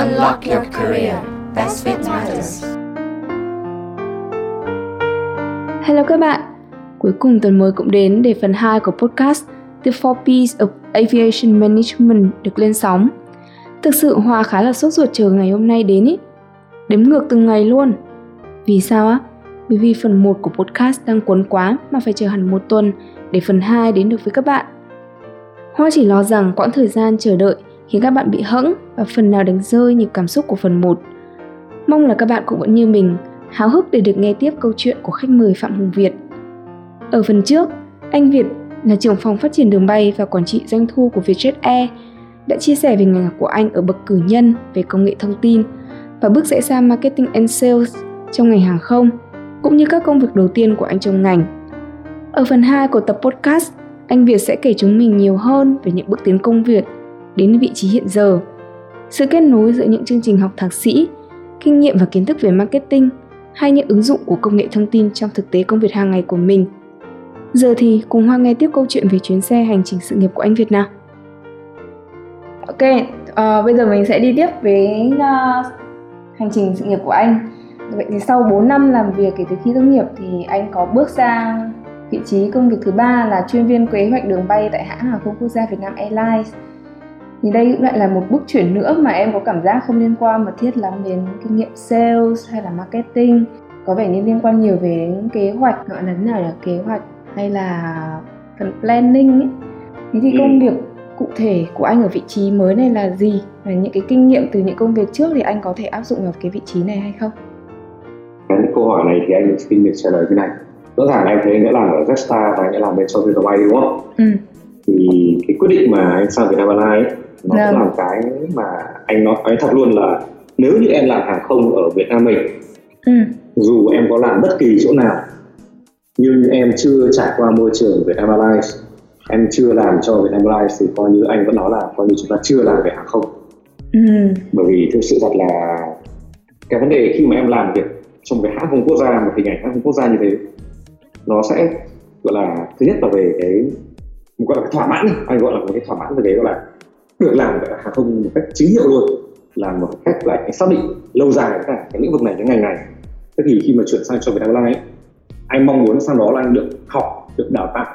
Unlock your career. Best fit matters. Hello các bạn. Cuối cùng tuần mới cũng đến để phần 2 của podcast The Four P's of Aviation Management được lên sóng. Thực sự Hoa khá là sốt ruột chờ ngày hôm nay đến ý. Đếm ngược từng ngày luôn. Vì sao á? Bởi vì phần 1 của podcast đang cuốn quá mà phải chờ hẳn một tuần để phần 2 đến được với các bạn. Hoa chỉ lo rằng quãng thời gian chờ đợi khiến các bạn bị hẫng và phần nào đánh rơi nhịp cảm xúc của phần 1. Mong là các bạn cũng vẫn như mình, háo hức để được nghe tiếp câu chuyện của khách mời Phạm Hùng Việt. Ở phần trước, anh Việt là trưởng phòng phát triển đường bay và quản trị doanh thu của Vietjet Air đã chia sẻ về ngành của anh ở bậc cử nhân về công nghệ thông tin và bước rẽ sang marketing and sales trong ngành hàng không, cũng như các công việc đầu tiên của anh trong ngành. Ở phần 2 của tập podcast, anh Việt sẽ kể chúng mình nhiều hơn về những bước tiến công việc đến vị trí hiện giờ. Sự kết nối giữa những chương trình học thạc sĩ, kinh nghiệm và kiến thức về marketing hay những ứng dụng của công nghệ thông tin trong thực tế công việc hàng ngày của mình. Giờ thì cùng Hoa nghe tiếp câu chuyện về chuyến xe hành trình sự nghiệp của anh Việt nào. Ok, uh, bây giờ mình sẽ đi tiếp với uh, hành trình sự nghiệp của anh. Vậy thì sau 4 năm làm việc kể từ khi tốt nghiệp thì anh có bước sang vị trí công việc thứ ba là chuyên viên kế hoạch đường bay tại hãng hàng không quốc gia Việt Nam Airlines thì đây cũng lại là một bước chuyển nữa mà em có cảm giác không liên quan mật thiết lắm đến kinh nghiệm sales hay là marketing có vẻ như liên quan nhiều về kế hoạch gọi là nào là kế hoạch hay là phần planning ấy. thế thì công việc cụ thể của anh ở vị trí mới này là gì và những cái kinh nghiệm từ những công việc trước thì anh có thể áp dụng vào cái vị trí này hay không cái câu hỏi này thì anh xin được trả lời thế này rõ ràng anh thấy anh đã làm ở Jetstar và anh đã làm bên sau bay đúng không? Ừ. Thì cái quyết định mà anh sang Vietnam Airlines nó cũng là cái mà anh nói anh thật luôn là nếu như em làm hàng không ở Việt Nam mình ừ. dù em có làm bất kỳ chỗ nào nhưng em chưa trải qua môi trường Vietnam Airlines em chưa làm cho Vietnam Airlines thì coi như anh vẫn nói là coi như chúng ta chưa làm về hàng không ừ. bởi vì thực sự thật là cái vấn đề khi mà em làm việc trong cái hãng không quốc gia một hình ảnh hãng không quốc gia như thế nó sẽ gọi là thứ nhất là về cái gọi là cái thỏa mãn anh gọi là một cái thỏa mãn về cái gọi là được làm hàng không một cách chính hiệu luôn làm một cách lại xác định lâu dài cả cái lĩnh vực này cái ngành này. Thế thì khi mà chuyển sang cho Vietnam Airlines anh mong muốn sang đó là anh được học được đào tạo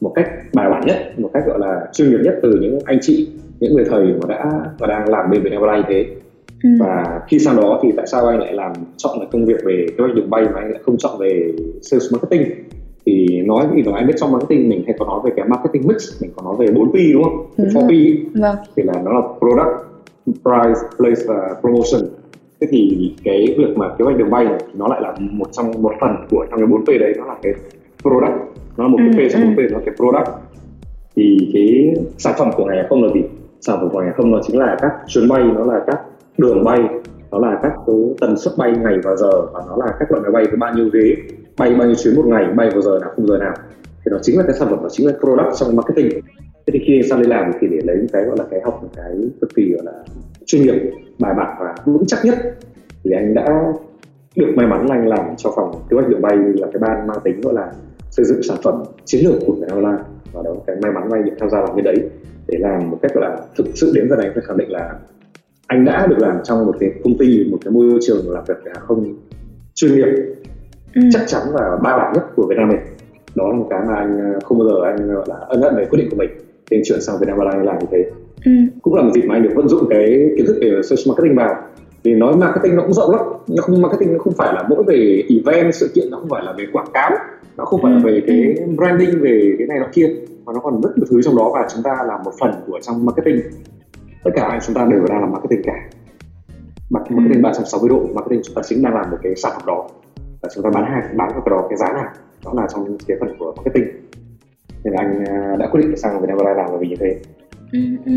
một cách bài bản nhất một cách gọi là chuyên nghiệp nhất từ những anh chị những người thầy mà đã và đang làm bên Vietnam Airlines thế. Ừ. và khi sang đó thì tại sao anh lại làm chọn là công việc về kế hoạch đường bay mà anh lại không chọn về sales marketing thì nói thì nói anh biết trong marketing mình hay có nói về cái marketing mix mình có nói về 4 P đúng không? Đúng 4 P vâng. thì là nó là product, price, place và promotion. Thế thì cái việc mà kế hoạch đường bay này thì nó lại là một trong một phần của trong cái 4 P đấy nó là cái product. Nó là một cái ừ, P trong 4 P nó là cái product. Thì cái sản phẩm của ngành hàng không là gì? Sản phẩm của ngành hàng không nó chính là các chuyến bay, nó là các đường bay nó là các cái tần suất bay ngày và giờ và nó là các loại máy bay với bao nhiêu ghế bay bao nhiêu chuyến một ngày, bay vào giờ nào, không giờ nào. Thì nó chính là cái sản phẩm nó chính là product trong marketing. Thế thì khi anh sang đi làm thì để lấy cái gọi là cái học một cái cực kỳ gọi là chuyên nghiệp, bài bản và vững chắc nhất, thì anh đã được may mắn là anh làm cho phòng kế hoạch đường bay là cái ban mang tính gọi là xây dựng sản phẩm chiến lược của Vietnam Airlines. Và đó, cái may mắn anh được tham gia làm cái đấy để làm một cách gọi là thực sự đến giờ này, phải khẳng định là anh đã được làm trong một cái công ty, một cái môi trường làm việc hàng không chuyên nghiệp ừ. chắc chắn và ba bản nhất của Việt Nam mình đó là một cái mà anh ờ, không bao giờ anh gọi là ân hận về quyết định của mình. Anh chuyển sang Việt Nam Airlines làm như thế. Ừ. cũng là một dịp mà anh được vận dụng cái kiến thức về social marketing vào. Vì nói marketing nó cũng rộng lắm. Nhưng không marketing nó không phải là mỗi về event sự kiện nó không phải là về quảng cáo. Nó không phải là về cái ừ. branding về cái này nó kia. Mà nó còn rất nhiều thứ trong đó và chúng ta là một phần của trong marketing. Tất cả anh chúng ta đều đang làm marketing cả. Marketing ừ. 360 độ marketing chúng ta chính đang làm một cái sản phẩm đó chúng ta bán hàng bán cái đó cái giá nào đó là trong cái phần của marketing. Nên là anh à, đã quyết định sang Vietnam Airlines làm vì như thế. Ừ, ừ.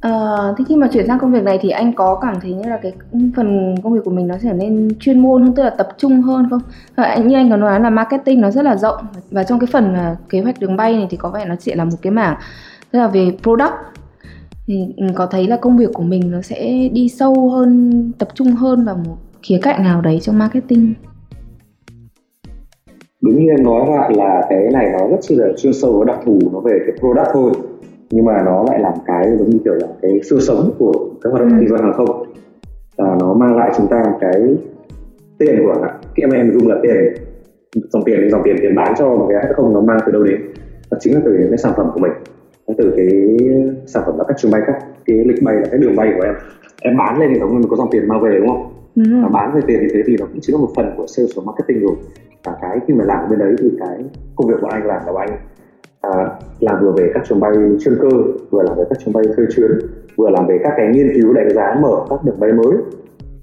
Ờ, thế khi mà chuyển sang công việc này thì anh có cảm thấy như là cái phần công việc của mình nó trở nên chuyên môn hơn tức là tập trung hơn không? À, như anh có nói là marketing nó rất là rộng. Và trong cái phần à, kế hoạch đường bay này thì có vẻ nó chỉ là một cái mảng tức là về product. Thì ừ, có thấy là công việc của mình nó sẽ đi sâu hơn tập trung hơn vào một khía cạnh nào đấy trong marketing? Đúng như em nói lại là cái này nó rất là chuyên sâu và đặc thù nó về cái product thôi. Nhưng mà nó lại làm cái giống như kiểu là cái xương sống của các hoạt động ừ. kinh doanh hàng không. Là nó mang lại chúng ta một cái tiền của cái em em dùng là tiền dòng tiền dòng tiền tiền bán cho một cái không nó mang từ đâu đến? Đó chính là từ cái sản phẩm của mình. Từ cái sản phẩm là các chuyến bay các cái lịch bay là cái đường bay của em. Em bán lên thì giống như có dòng tiền mang về đúng không ừ. và bán về tiền thì thế thì nó cũng chỉ là một phần của sales và marketing rồi. Và cái khi mà làm bên đấy thì cái công việc của anh làm là anh à, làm vừa về các chuyến bay chuyên cơ vừa làm về các chuyến bay thuê chuyến vừa làm về các cái nghiên cứu đánh giá mở các đường bay mới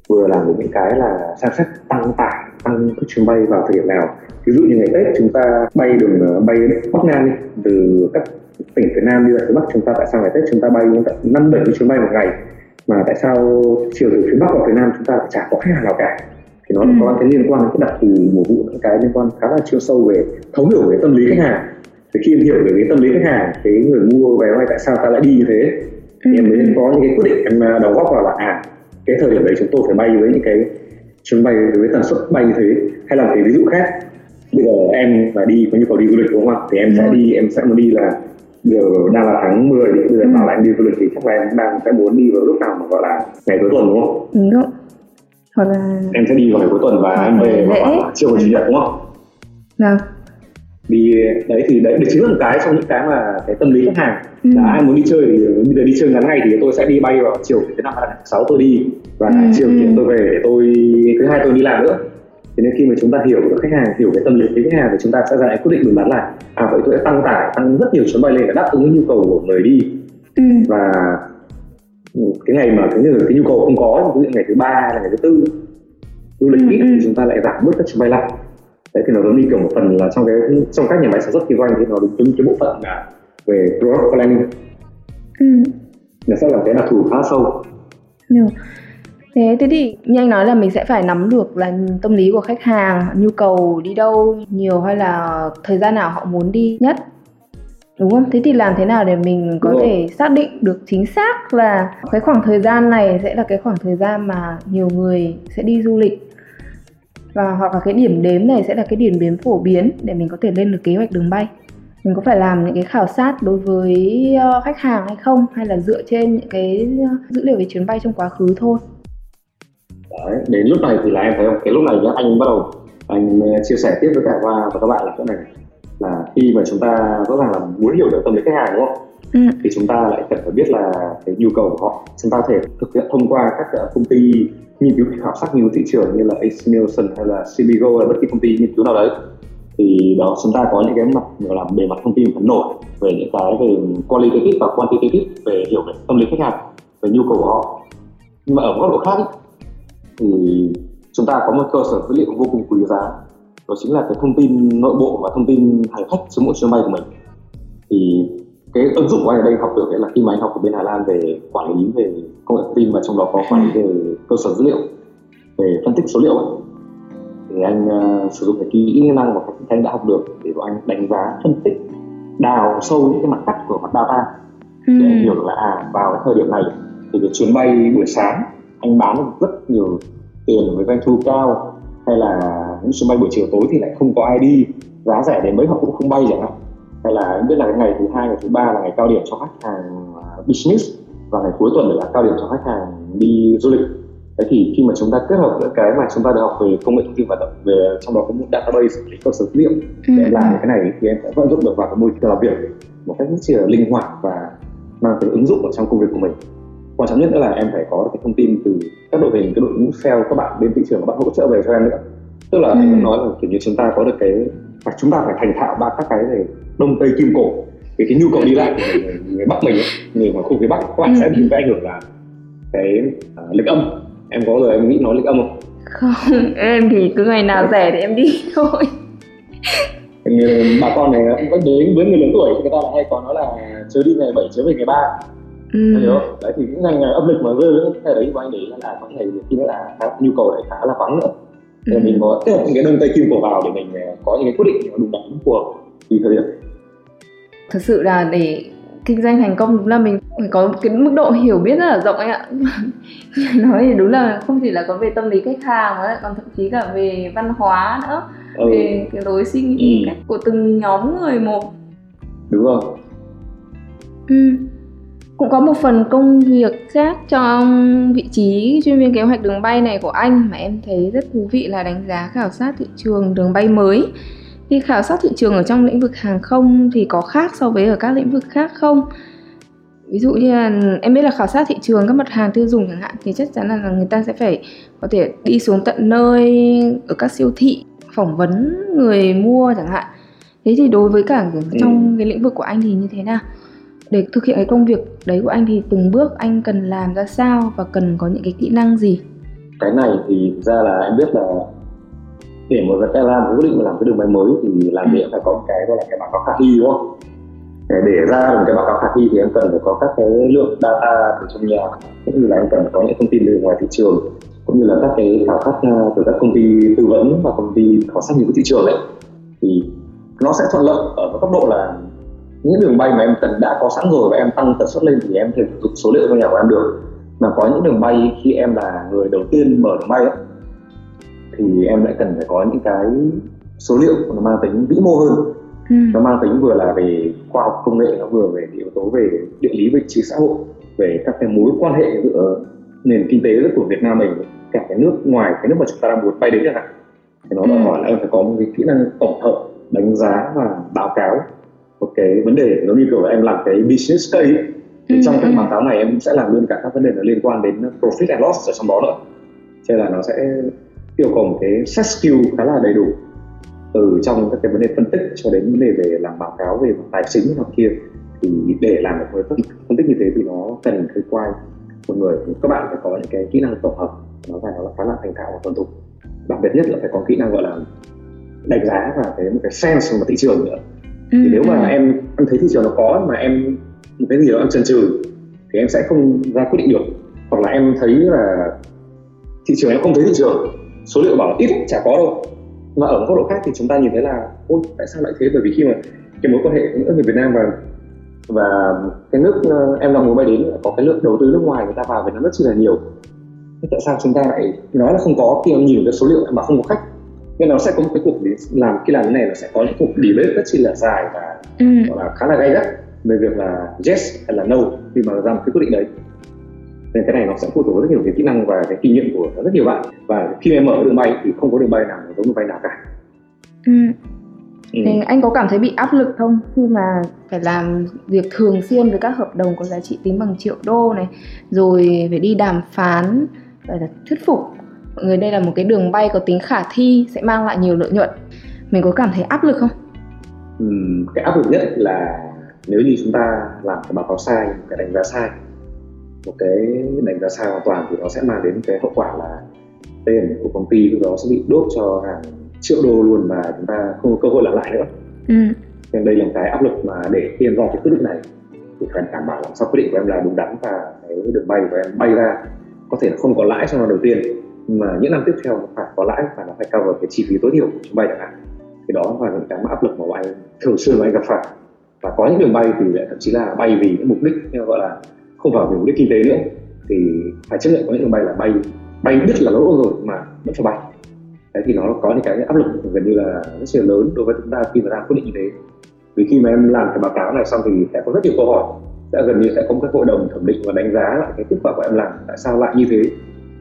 vừa làm về những cái là xem xét tăng tải tăng các chuyến bay vào thời điểm nào. Ví dụ như ngày tết chúng ta bay đường à, bay bắc nam đi từ các tỉnh phía nam đi ra phía bắc chúng ta tại sao ngày tết chúng ta bay năm bảy chuyến bay một ngày? Mà tại sao chiều từ phía bắc vào phía nam chúng ta lại chả có khách hàng nào cả? Thì nó ừ. có cái liên quan đến cái đặc thù mùa vụ những cái liên quan khá là chuyên sâu về thấu hiểu về tâm lý khách hàng. Thì khi em hiểu về cái tâm lý khách hàng cái người mua vé bay tại sao ta lại đi như thế? Thì em mới ừ. có những cái quyết định em à, đóng góp vào là à cái thời điểm đấy chúng tôi phải bay với những cái chuyến bay với tần suất bay như thế hay là cái ví dụ khác. Bây giờ em là đi có nhu cầu đi du lịch đúng không ạ? Thì em sẽ đi em sẽ muốn đi là giờ đang là tháng 10 thì bây giờ ừ. bảo là em đi du lịch thì chắc là em đang sẽ muốn đi vào lúc nào mà gọi là ngày cuối tuần đúng không? Đúng rồi. Hoặc là em sẽ đi vào ngày cuối tuần và em về vào khoảng chiều chủ nhật đúng không? Vâng. Đi đấy thì đấy, đấy chính là một cái trong những cái mà cái tâm lý khách hàng ừ. là ai muốn đi chơi thì bây giờ đi chơi ngắn ngày thì tôi sẽ đi bay vào chiều thứ năm hay là sáu tôi đi và ừ. chiều thì tôi về để tôi thứ hai tôi đi làm nữa thế nên khi mà chúng ta hiểu được khách hàng hiểu cái tâm lý của khách hàng thì chúng ta sẽ ra lại quyết định đúng đắn là à vậy tôi sẽ tăng tải tăng rất nhiều chuyến bay lên để đáp ứng nhu cầu của người đi ừ. và cái ngày mà cái, cái nhu cầu không có ví dụ ngày thứ ba hay là ngày thứ tư du lịch ừ, ít ừ. thì chúng ta lại giảm bớt các chuyến bay lại đấy thì nó giống như kiểu một phần là trong cái trong các nhà máy sản xuất kinh doanh thì nó đúng cái bộ phận là về product planning ừ. nó sẽ là cái đặc thù khá sâu Được. Thế thế thì như anh nói là mình sẽ phải nắm được là tâm lý của khách hàng, nhu cầu đi đâu nhiều hay là thời gian nào họ muốn đi nhất. Đúng không? Thế thì làm thế nào để mình có Đúng thể xác định được chính xác là cái khoảng thời gian này sẽ là cái khoảng thời gian mà nhiều người sẽ đi du lịch và hoặc là cái điểm đến này sẽ là cái điểm đến phổ biến để mình có thể lên được kế hoạch đường bay mình có phải làm những cái khảo sát đối với ờ, khách hàng hay không hay là dựa trên những cái dữ liệu về chuyến bay trong quá khứ thôi Đấy, đến lúc này thì là em thấy không? Cái lúc này nhá anh bắt đầu anh ờ, chia sẻ tiếp với cả hoa và các bạn là chỗ này. Là khi mà chúng ta rõ ràng là muốn hiểu được tâm lý khách hàng đúng không? Ừ. thì chúng ta lại cần phải biết là cái nhu cầu của họ. Chúng ta có thể thực hiện thông qua các công ty nghiên cứu khảo sát nghiên cứu thị trường như là AC Nielsen hay là CBGO hay bất kỳ công ty nghiên cứu nào đấy. Thì đó chúng ta có những cái mặt gọi là bề mặt thông tin phấn nổi về những cái về qualitative và quantitative về hiểu về tâm lý khách hàng về nhu cầu của họ. Nhưng mà ở góc độ khác ấy, thì chúng ta có một cơ sở dữ liệu vô cùng quý giá. Đó chính là cái thông tin nội bộ và thông tin hành khách trên mỗi chuyến bay của mình. Thì cái ứng dụng của anh ở đây học được đấy là khi mà anh học ở bên Hà Lan về quản lý về công nghệ thông tin và trong đó có quản lý về cơ sở dữ liệu về phân tích số liệu ấy, thì anh uh, sử dụng cái kỹ năng mà anh đã học được để anh đánh giá phân tích đào sâu những cái mặt cắt của mặt data để ừ. hiểu được là à vào cái thời điểm này thì cái chuyến bay buổi sáng anh bán rất nhiều tiền với doanh thu cao hay là những chuyến bay buổi chiều tối thì lại không có ai đi giá rẻ đến mấy họ cũng không bay chẳng hạn. Hay là anh biết là cái ngày thứ hai ngày thứ ba là ngày cao điểm cho khách hàng à, business và ngày cuối tuần là cao điểm cho khách hàng đi du lịch. Thế thì khi mà chúng ta kết hợp những cái mà chúng ta được học về công nghệ thông tin hoạt động về trong đó có một database để cơ sở dữ liệu ừ. để làm cái này thì em sẽ vận dụng được vào cái môi trường làm việc một cách rất là linh hoạt và mang tính ứng dụng ở trong công việc của mình quan trọng nhất nữa là em phải có cái thông tin từ các đội hình cái đội ngũ sale các bạn bên thị trường các bạn hỗ trợ về cho em nữa. Tức là ừ. em nói là kiểu như chúng ta có được cái và chúng ta phải thành thạo ba các cái về đông tây kim cổ cái cái nhu cầu đi lại của người, người bắc mình ấy, người mà khu phía bắc các bạn ừ. sẽ bị ảnh hưởng là cái uh, lịch âm. Em có rồi em nghĩ nói lịch âm không? Không em thì cứ ngày nào rẻ thì em đi thôi. Người, bà con này có đến với người lớn tuổi thì người ta lại hay có nói là chớ đi ngày 7 chớ về ngày 3 ừ. đấy thì những ngày âm lịch mà rơi với cái đấy của anh đấy là có ngày khi nữa là nhu cầu lại khá là vắng nữa thì ừ. mình có những cái đơn tay kim cổ vào để mình ờ, có những cái quyết định đúng đắn hợp tùy thời điểm thật sự là để kinh doanh thành công đúng là mình phải có cái mức độ hiểu biết rất là rộng anh ạ nói thì đúng là không chỉ là có về tâm lý khách hàng mà còn thậm chí cả về văn hóa nữa ừ. về cái lối suy nghĩ ừ. cách của từng nhóm người một đúng không ừ. Cũng có một phần công việc khác trong vị trí chuyên viên kế hoạch đường bay này của anh mà em thấy rất thú vị là đánh giá khảo sát thị trường đường bay mới. Thì khảo sát thị trường ở trong lĩnh vực hàng không thì có khác so với ở các lĩnh vực khác không? Ví dụ như là em biết là khảo sát thị trường các mặt hàng tiêu dùng chẳng hạn thì chắc chắn là người ta sẽ phải có thể đi xuống tận nơi ở các siêu thị phỏng vấn người mua chẳng hạn. Thế thì đối với cả trong ừ. cái lĩnh vực của anh thì như thế nào để thực hiện cái công việc đấy của anh thì từng bước anh cần làm ra sao và cần có những cái kỹ năng gì? Cái này thì ra là em biết là để một cái làm quyết định làm cái đường bay mới thì làm việc phải có cái gọi là cái báo cáo khả thi đúng không? Để ra một cái báo cáo khả thi thì em cần phải có các cái lượng data từ trong nhà cũng như là em cần có những thông tin từ ngoài thị trường cũng như là các cái khảo sát à, từ các công ty tư vấn và công ty khảo sát những thị trường đấy thì nó sẽ thuận lợi ở cấp độ là những đường bay mà em cần đã có sẵn rồi và em tăng tần suất lên thì em thể dụng số liệu trong nhà của em được mà có những đường bay khi em là người đầu tiên mở đường bay ấy, thì em lại cần phải có những cái số liệu nó mang tính vĩ mô hơn ừ. nó mang tính vừa là về khoa học công nghệ nó vừa về yếu tố về địa lý vị trí xã hội về các cái mối quan hệ giữa nền kinh tế của Việt Nam mình cả cái nước ngoài cái nước mà chúng ta đang muốn bay đến chẳng hạn thì nó đòi ừ. hỏi là em phải có một cái kỹ năng tổng hợp đánh giá và báo cáo một cái vấn đề giống như kiểu em làm cái business case thì ừ. trong cái ừ. báo cáo này em sẽ làm luôn cả các vấn đề nó liên quan đến profit and loss ở trong đó nữa cho nên là nó sẽ yêu cầu một cái set skill khá là đầy đủ từ trong các cái vấn đề phân tích cho đến vấn đề về làm báo cáo về tài chính hoặc kia thì để làm được một phân tích như thế thì nó cần cái quay một người các bạn phải có những cái kỹ năng tổng hợp nó phải nó là khá là thành thạo và thuần thục đặc biệt nhất là phải có kỹ năng gọi là đánh giá và cái một cái sense của thị trường nữa ừ. thì nếu mà ừ. em em thấy thị trường nó có mà em một cái gì đó em chần chừ thì em sẽ không ra quyết định được hoặc là em thấy là thị trường em không thấy thị trường số liệu bảo ít chả có đâu mà ở góc độ khác thì chúng ta nhìn thấy là ôi tại sao lại thế bởi vì khi mà cái mối quan hệ giữa người Việt Nam và và cái nước ờ, em đang muốn bay đến có cái lượng đầu tư nước ngoài người ta vào Việt Nam rất là nhiều tại sao chúng ta lại nói là không có khi mà nhìn cái số liệu mà không có khách nên nó sẽ có một cái cuộc làm khi làm cái này nó sẽ có những cuộc debate rất chi là dài và ừ. gọi là khá là gay gắt về việc là yes hay là no khi mà ra một cái quyết định đấy nên cái này nó sẽ phụ thuộc rất nhiều cái kỹ năng và cái kinh nghiệm của rất nhiều bạn và khi em mở đường bay thì không có đường bay nào giống đường bay nào cả ừ. Ừ. Thì anh có cảm thấy bị áp lực không khi mà phải làm việc thường xuyên với các hợp đồng có giá trị tính bằng triệu đô này rồi phải đi đàm phán phải là thuyết phục mọi người đây là một cái đường bay có tính khả thi sẽ mang lại nhiều lợi nhuận mình có cảm thấy áp lực không? Ừ, cái áp lực nhất là nếu như chúng ta làm cái báo cáo sai cái đánh giá sai một cái đánh giá sai hoàn toàn thì nó sẽ mang đến cái hậu quả là tiền của công ty lúc đó sẽ bị đốt cho hàng triệu đô luôn và chúng ta không có cơ hội làm lại nữa ừ. nên đây là một cái áp lực mà để tiên ra cái quyết định này thì phải đảm bảo làm sao quyết định của em là đúng đắn và cái đường bay của em bay ra có thể là không có lãi trong năm đầu tiên mà những năm tiếp theo nó phải có lãi và nó phải cover cái chi phí tối thiểu của chuyến bay chẳng hạn. Thì đó là những cái mà áp lực mà anh thường xuyên mà anh gặp phải. Và có những đường bay thì thậm chí là bay vì những mục đích gọi là không phải vì mục đích kinh tế nữa, thì phải chấp nhận có những đường bay là bay bay biết là lỗ rồi mà vẫn phải bay. Đấy, thì nó có những cái áp lực gần như là rất là lớn đối với chúng ta khi mà ra quyết định như thế. Vì khi mà em làm cái báo cáo này xong thì sẽ có rất nhiều câu hỏi, sẽ gần như sẽ có một cái hội đồng thẩm định và đánh giá lại cái kết quả của em làm, tại sao lại như thế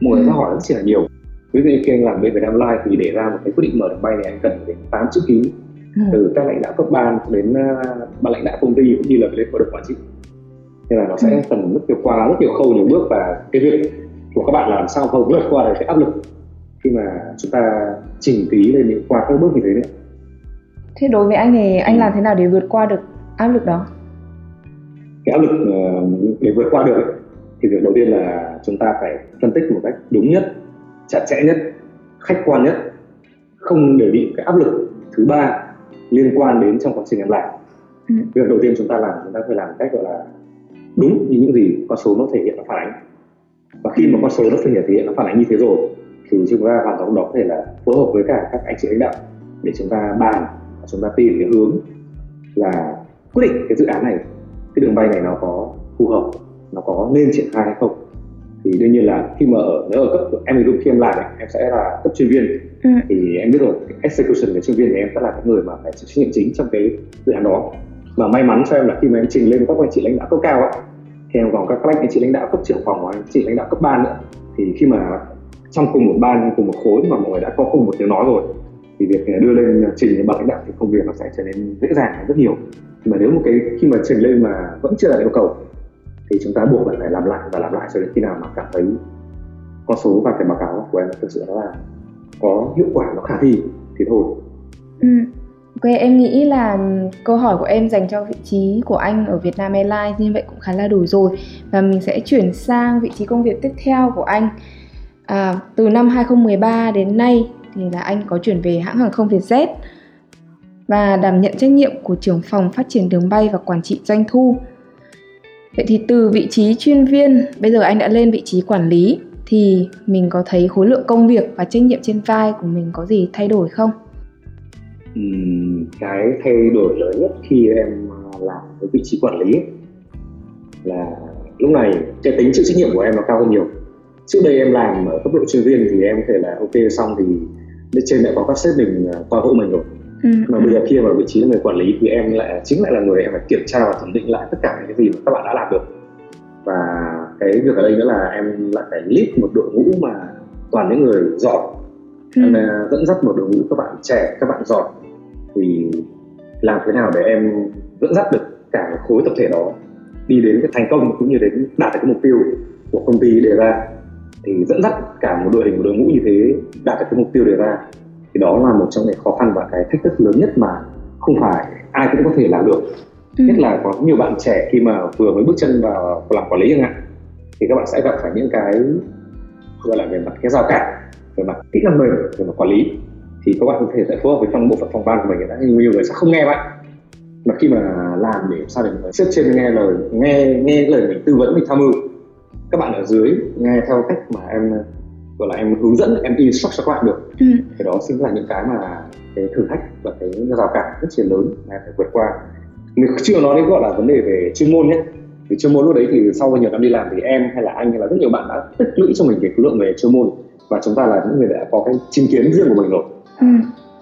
mọi người ừ. hỏi rất là nhiều ví dụ như khi anh làm bên Vietnam Live thì để ra một cái quyết định mở đường bay này anh cần đến 8 chữ ký ừ. từ các lãnh đạo cấp ban đến uh, ban lãnh đạo công ty cũng như là lên hội đồng quản trị nên là nó sẽ ừ. cần rất nhiều qua rất nhiều khâu nhiều bước và cái việc của các bạn làm sao không vượt qua được cái áp lực khi mà chúng ta chỉnh ký lên những qua các bước như thế đấy thế đối với anh thì anh làm thế nào để vượt qua được áp lực đó cái áp lực ờ, để vượt qua được thì việc đầu tiên là chúng ta phải phân tích một cách đúng nhất chặt chẽ nhất khách quan nhất không để bị cái áp lực thứ ba liên quan đến trong quá trình em làm ừ. việc đầu tiên chúng ta làm chúng ta phải làm cách gọi là đúng như những gì con số nó thể hiện nó phản ánh. Và khi mà con số nó thể hiện nó phản ánh như thế rồi thì chúng ta hoàn toàn đó có thể là phối hợp với cả các anh chị lãnh đạo để chúng ta bàn chúng ta tìm cái hướng là quyết định cái dự án này. Cái đường bay này nó có phù hợp nó có nên triển khai hay không. Thì đương nhiên là khi mà ở nếu ở cấp em ví dụ khi em làm em sẽ là cấp chuyên viên. Ừ. thì em biết rồi execution của chuyên viên thì em sẽ là cái người mà phải chịu trách nhiệm chính trong cái dự án đó. Mà may mắn cho em là khi mà em trình lên các anh chị lãnh đạo cấp cao ấy thì em còn các anh chị lãnh đạo cấp trưởng phòng và anh chị lãnh đạo cấp ban nữa. Thì khi mà trong cùng một ban cùng một khối mà mọi người đã có cùng một tiếng nói rồi thì việc đưa lên trình lên ban lãnh đạo thì công việc nó sẽ trở nên dễ dàng rất nhiều. Mà nếu một cái khi mà trình lên mà vẫn chưa đạt yêu cầu thì chúng ta buộc phải làm lại và làm lại cho đến khi nào mà cảm thấy con số và cái báo cáo của em thực sự nó là có hiệu quả nó khả thi thì thôi ừ. Ok, em nghĩ là câu hỏi của em dành cho vị trí của anh ở Vietnam Airlines như vậy cũng khá là đủ rồi và mình sẽ chuyển sang vị trí công việc tiếp theo của anh. À, từ năm 2013 đến nay thì là anh có chuyển về hãng hàng không Vietjet và đảm nhận trách nhiệm của trưởng phòng phát triển đường bay và quản trị doanh thu. Vậy thì từ vị trí chuyên viên, bây giờ anh đã lên vị trí quản lý thì mình có thấy khối lượng công việc và trách nhiệm trên vai của mình có gì thay đổi không? Ừ, cái thay đổi lớn nhất khi em à, làm với vị trí quản lý là lúc này cái tính chịu trách nhiệm của em nó cao hơn nhiều trước đây em làm ở cấp độ chuyên viên thì em có thể là ok xong thì bên trên lại có các sếp mình à, coi hộ mình rồi ừ. mà bây giờ khi mà vị trí người quản lý thì em lại chính lại là người em phải kiểm tra và thẩm định lại tất cả những cái gì mà các bạn đã làm được. Và cái việc ở đây nữa là em lại phải lead một đội ngũ mà toàn những người giỏi. Ừ. em dẫn dắt một đội ngũ các bạn trẻ các bạn giỏi. Thì làm thế nào để em dẫn dắt được cả khối tập thể đó đi đến cái thành công cũng như đến đạt được cái mục tiêu của công ty đề ra? Thì dẫn dắt cả một đội hình một đội ngũ như thế đạt được cái mục tiêu đề ra thì đó là một trong những khó khăn và cái thách thức lớn nhất mà không phải ai cũng có thể làm được. Ừ. nhất là có nhiều bạn trẻ khi mà vừa mới bước chân vào làm quản lý chẳng hạn thì các bạn sẽ gặp phải những cái gọi là về mặt cái giao cản về mặt kỹ năng mềm về mặt quản lý. Thì các bạn có thể sẽ phối hợp với trong bộ phận phòng ban của mình đã nhiều người sẽ không nghe bạn. Mà khi mà làm để sao để xếp trên nghe lời nghe nghe lời mình tư vấn mình tham mưu các bạn ở dưới nghe theo cách mà em gọi là em hướng dẫn em instruct cho các bạn được. Ừ. thì đó chính là những cái mà cái thử thách và cái rào cản rất là lớn mà phải vượt qua. Mình chưa nói đến gọi là vấn đề về chuyên môn nhé. Vì chuyên môn lúc đấy thì sau nhiều năm đi làm thì em hay là anh hay là rất nhiều bạn đã tích lũy cho mình cái lượng về chuyên môn. Và chúng ta là những người đã có cái chính kiến riêng của mình rồi. Ừ.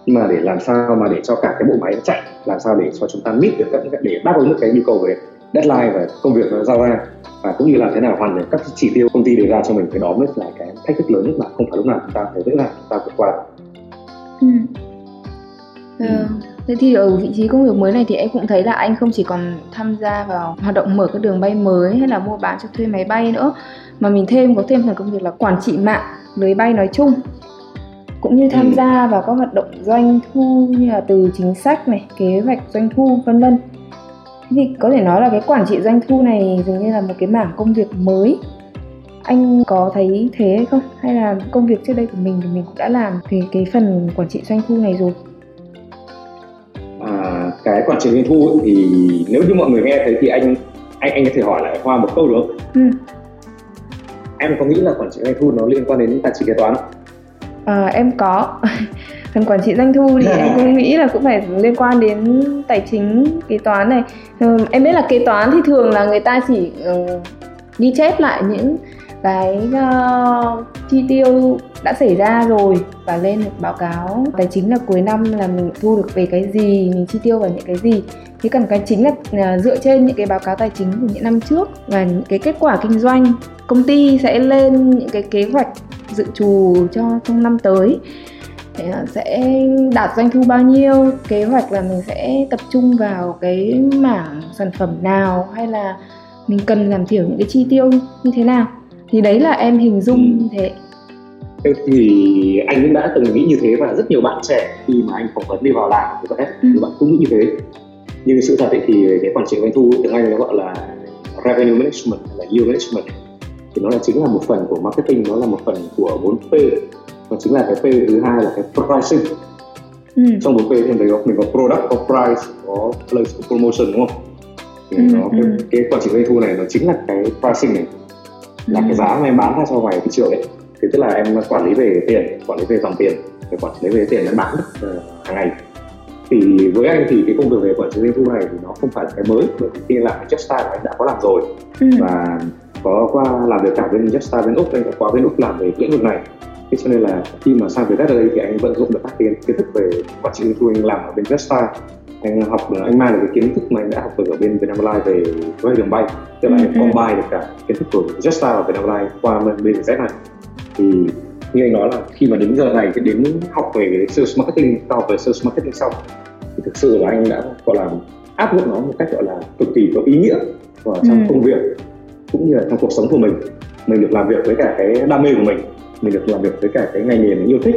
nhưng mà để làm sao mà để cho cả cái bộ máy nó chạy làm sao để cho chúng ta meet được các để đáp ứng được cái nhu cầu về deadline và công việc nó giao ra và cũng như làm thế nào hoàn thành các chỉ tiêu công ty đề ra cho mình cái đó mới là cái thách thức lớn nhất mà không phải lúc nào chúng ta thấy dễ dàng chúng ta vượt qua ừ. Ừ. Thế thì ở vị trí công việc mới này thì em cũng thấy là anh không chỉ còn tham gia vào hoạt động mở các đường bay mới hay là mua bán cho thuê máy bay nữa mà mình thêm có thêm phần công việc là quản trị mạng lưới bay nói chung cũng như tham ừ. gia vào các hoạt động doanh thu như là từ chính sách này kế hoạch doanh thu vân vân thì có thể nói là cái quản trị doanh thu này dường như là một cái mảng công việc mới. Anh có thấy thế hay không? Hay là công việc trước đây của mình thì mình cũng đã làm về cái phần quản trị doanh thu này rồi? À, cái quản trị doanh thu thì nếu như mọi người nghe thấy thì anh anh anh có thể hỏi lại hoa một câu được không? Ừ. em có nghĩ là quản trị doanh thu nó liên quan đến tài chính kế toán À, em có phần quản trị doanh thu thì em cũng nghĩ là cũng phải liên quan đến tài chính kế toán này. Ừ, em biết là kế toán thì thường là người ta chỉ uh, ghi chép lại những cái uh, chi tiêu đã xảy ra rồi và lên được báo cáo tài chính là cuối năm là mình thu được về cái gì mình chi tiêu vào những cái gì. Thế còn cái chính là dựa trên những cái báo cáo tài chính của những năm trước và những cái kết quả kinh doanh công ty sẽ lên những cái kế hoạch dự trù cho trong năm tới sẽ đạt doanh thu bao nhiêu? Kế hoạch là mình sẽ tập trung vào cái mảng sản phẩm nào? Hay là mình cần giảm thiểu những cái chi tiêu như thế nào? Thì đấy là em hình dung như thế. Thì anh cũng đã từng nghĩ như thế và rất nhiều bạn trẻ khi mà anh phỏng vấn đi vào làm thì có thể ừ. bạn cũng nghĩ như thế. Nhưng sự thật thì cái quản trị doanh thu tiếng anh nó gọi là revenue management là yield management. Thì nó là chính là một phần của marketing nó là một phần của 4P nó chính là cái P thứ hai là cái pricing ừ. trong 4P thì mình có, mình có product có price có place có promotion đúng không thì ừ, nó cái, ừ. cái quản trị doanh thu này nó chính là cái pricing này là ừ. cái giá mà em bán ra cho ngoài thị trường ấy thì tức là em quản lý về tiền quản lý về dòng tiền để quản lý về tiền em bán uh, hàng ngày thì với anh thì cái công việc về quản trị doanh thu này thì nó không phải là cái mới bởi vì khi làm cái Jetstar anh đã có làm rồi ừ. và có qua làm việc cả bên Jetstar bên úc anh có qua bên úc làm về lĩnh vực này thế cho nên là khi mà sang Vietjet ở đây thì anh vận dụng được các kiến kiến thức về quản trị doanh thu anh làm ở bên Jetstar. Anh học anh mang được cái kiến thức mà anh đã học được ở bên Vietnam Airlines về với đường bay. Tức là ừ, anh ừ. combine được cả kiến thức của Jetstar và Vietnam Airlines qua bên BZ này. Thì như anh nói là khi mà đến giờ này thì đến học về sales marketing học về sales marketing xong thì thực sự là anh đã gọi là áp dụng nó một cách gọi là cực kỳ có ý nghĩa vào trong ừ. công việc cũng như là trong cuộc sống của mình. Mình được làm việc với cả cái đam mê của mình mình được làm việc với cả cái ngành nghề mình yêu thích.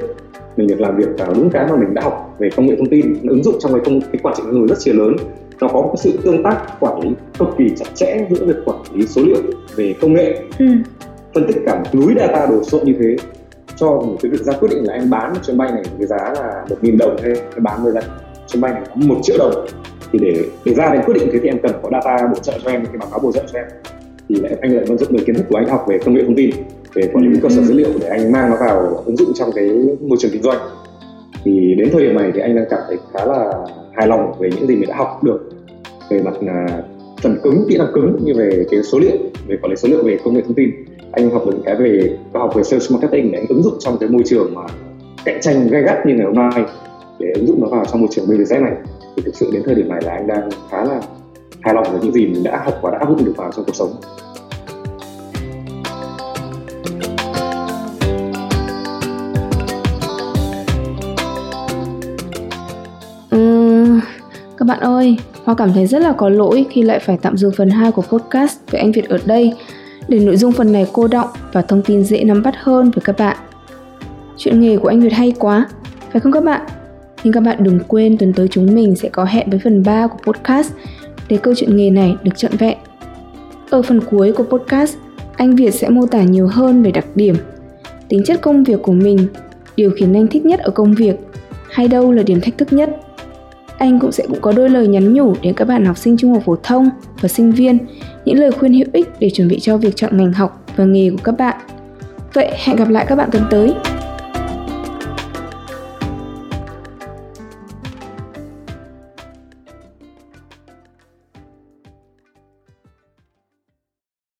Mình được làm việc vào đúng cái mà mình đã học về công nghệ thông tin. Ứng dụng trong cái công cái quản trị con người rất là lớn. Nó có một sự tương tác quản lý cực kỳ chặt chẽ giữa việc quản lý số liệu về công nghệ ừ. phân tích cả một núi data đồ sộ như thế. Cho một cái việc ra quyết định là em bán một chuyến bay này với giá là một nghìn đồng hay bán với giá chuyến bay này một triệu đồng. Thì để để ra đến quyết định thế thì em cần có data bổ trợ cho em cái báo cáo bổ trợ cho em. Thì lại anh lại vận dụng được kiến thức của anh học về công nghệ thông tin về quản lý cơ sở dữ liệu để anh mang nó vào ứng dụng trong cái môi trường kinh doanh. Thì đến thời điểm này thì anh đang cảm thấy khá là hài lòng về những gì mình đã học được về mặt là phần cứng, kỹ năng cứng như về cái số liệu, về quản lý số liệu về công nghệ thông tin. Anh học được cái về học về sales marketing để anh ứng dụng trong cái môi trường mà cạnh tranh gay gắt như ngày hôm nay để ứng dụng nó vào trong môi trường BDZ này. Thì thực sự đến thời điểm này là anh đang khá là hài lòng với những gì mình đã học và đã áp dụng được vào trong cuộc sống. Các bạn ơi, Hoa cảm thấy rất là có lỗi khi lại phải tạm dừng phần 2 của podcast với anh Việt ở đây để nội dung phần này cô động và thông tin dễ nắm bắt hơn với các bạn. Chuyện nghề của anh Việt hay quá, phải không các bạn? Nhưng các bạn đừng quên tuần tới chúng mình sẽ có hẹn với phần 3 của podcast để câu chuyện nghề này được trọn vẹn. Ở phần cuối của podcast, anh Việt sẽ mô tả nhiều hơn về đặc điểm, tính chất công việc của mình, điều khiến anh thích nhất ở công việc, hay đâu là điểm thách thức nhất anh cũng sẽ cũng có đôi lời nhắn nhủ đến các bạn học sinh trung học phổ thông và sinh viên, những lời khuyên hữu ích để chuẩn bị cho việc chọn ngành học và nghề của các bạn. Vậy hẹn gặp lại các bạn tuần tới.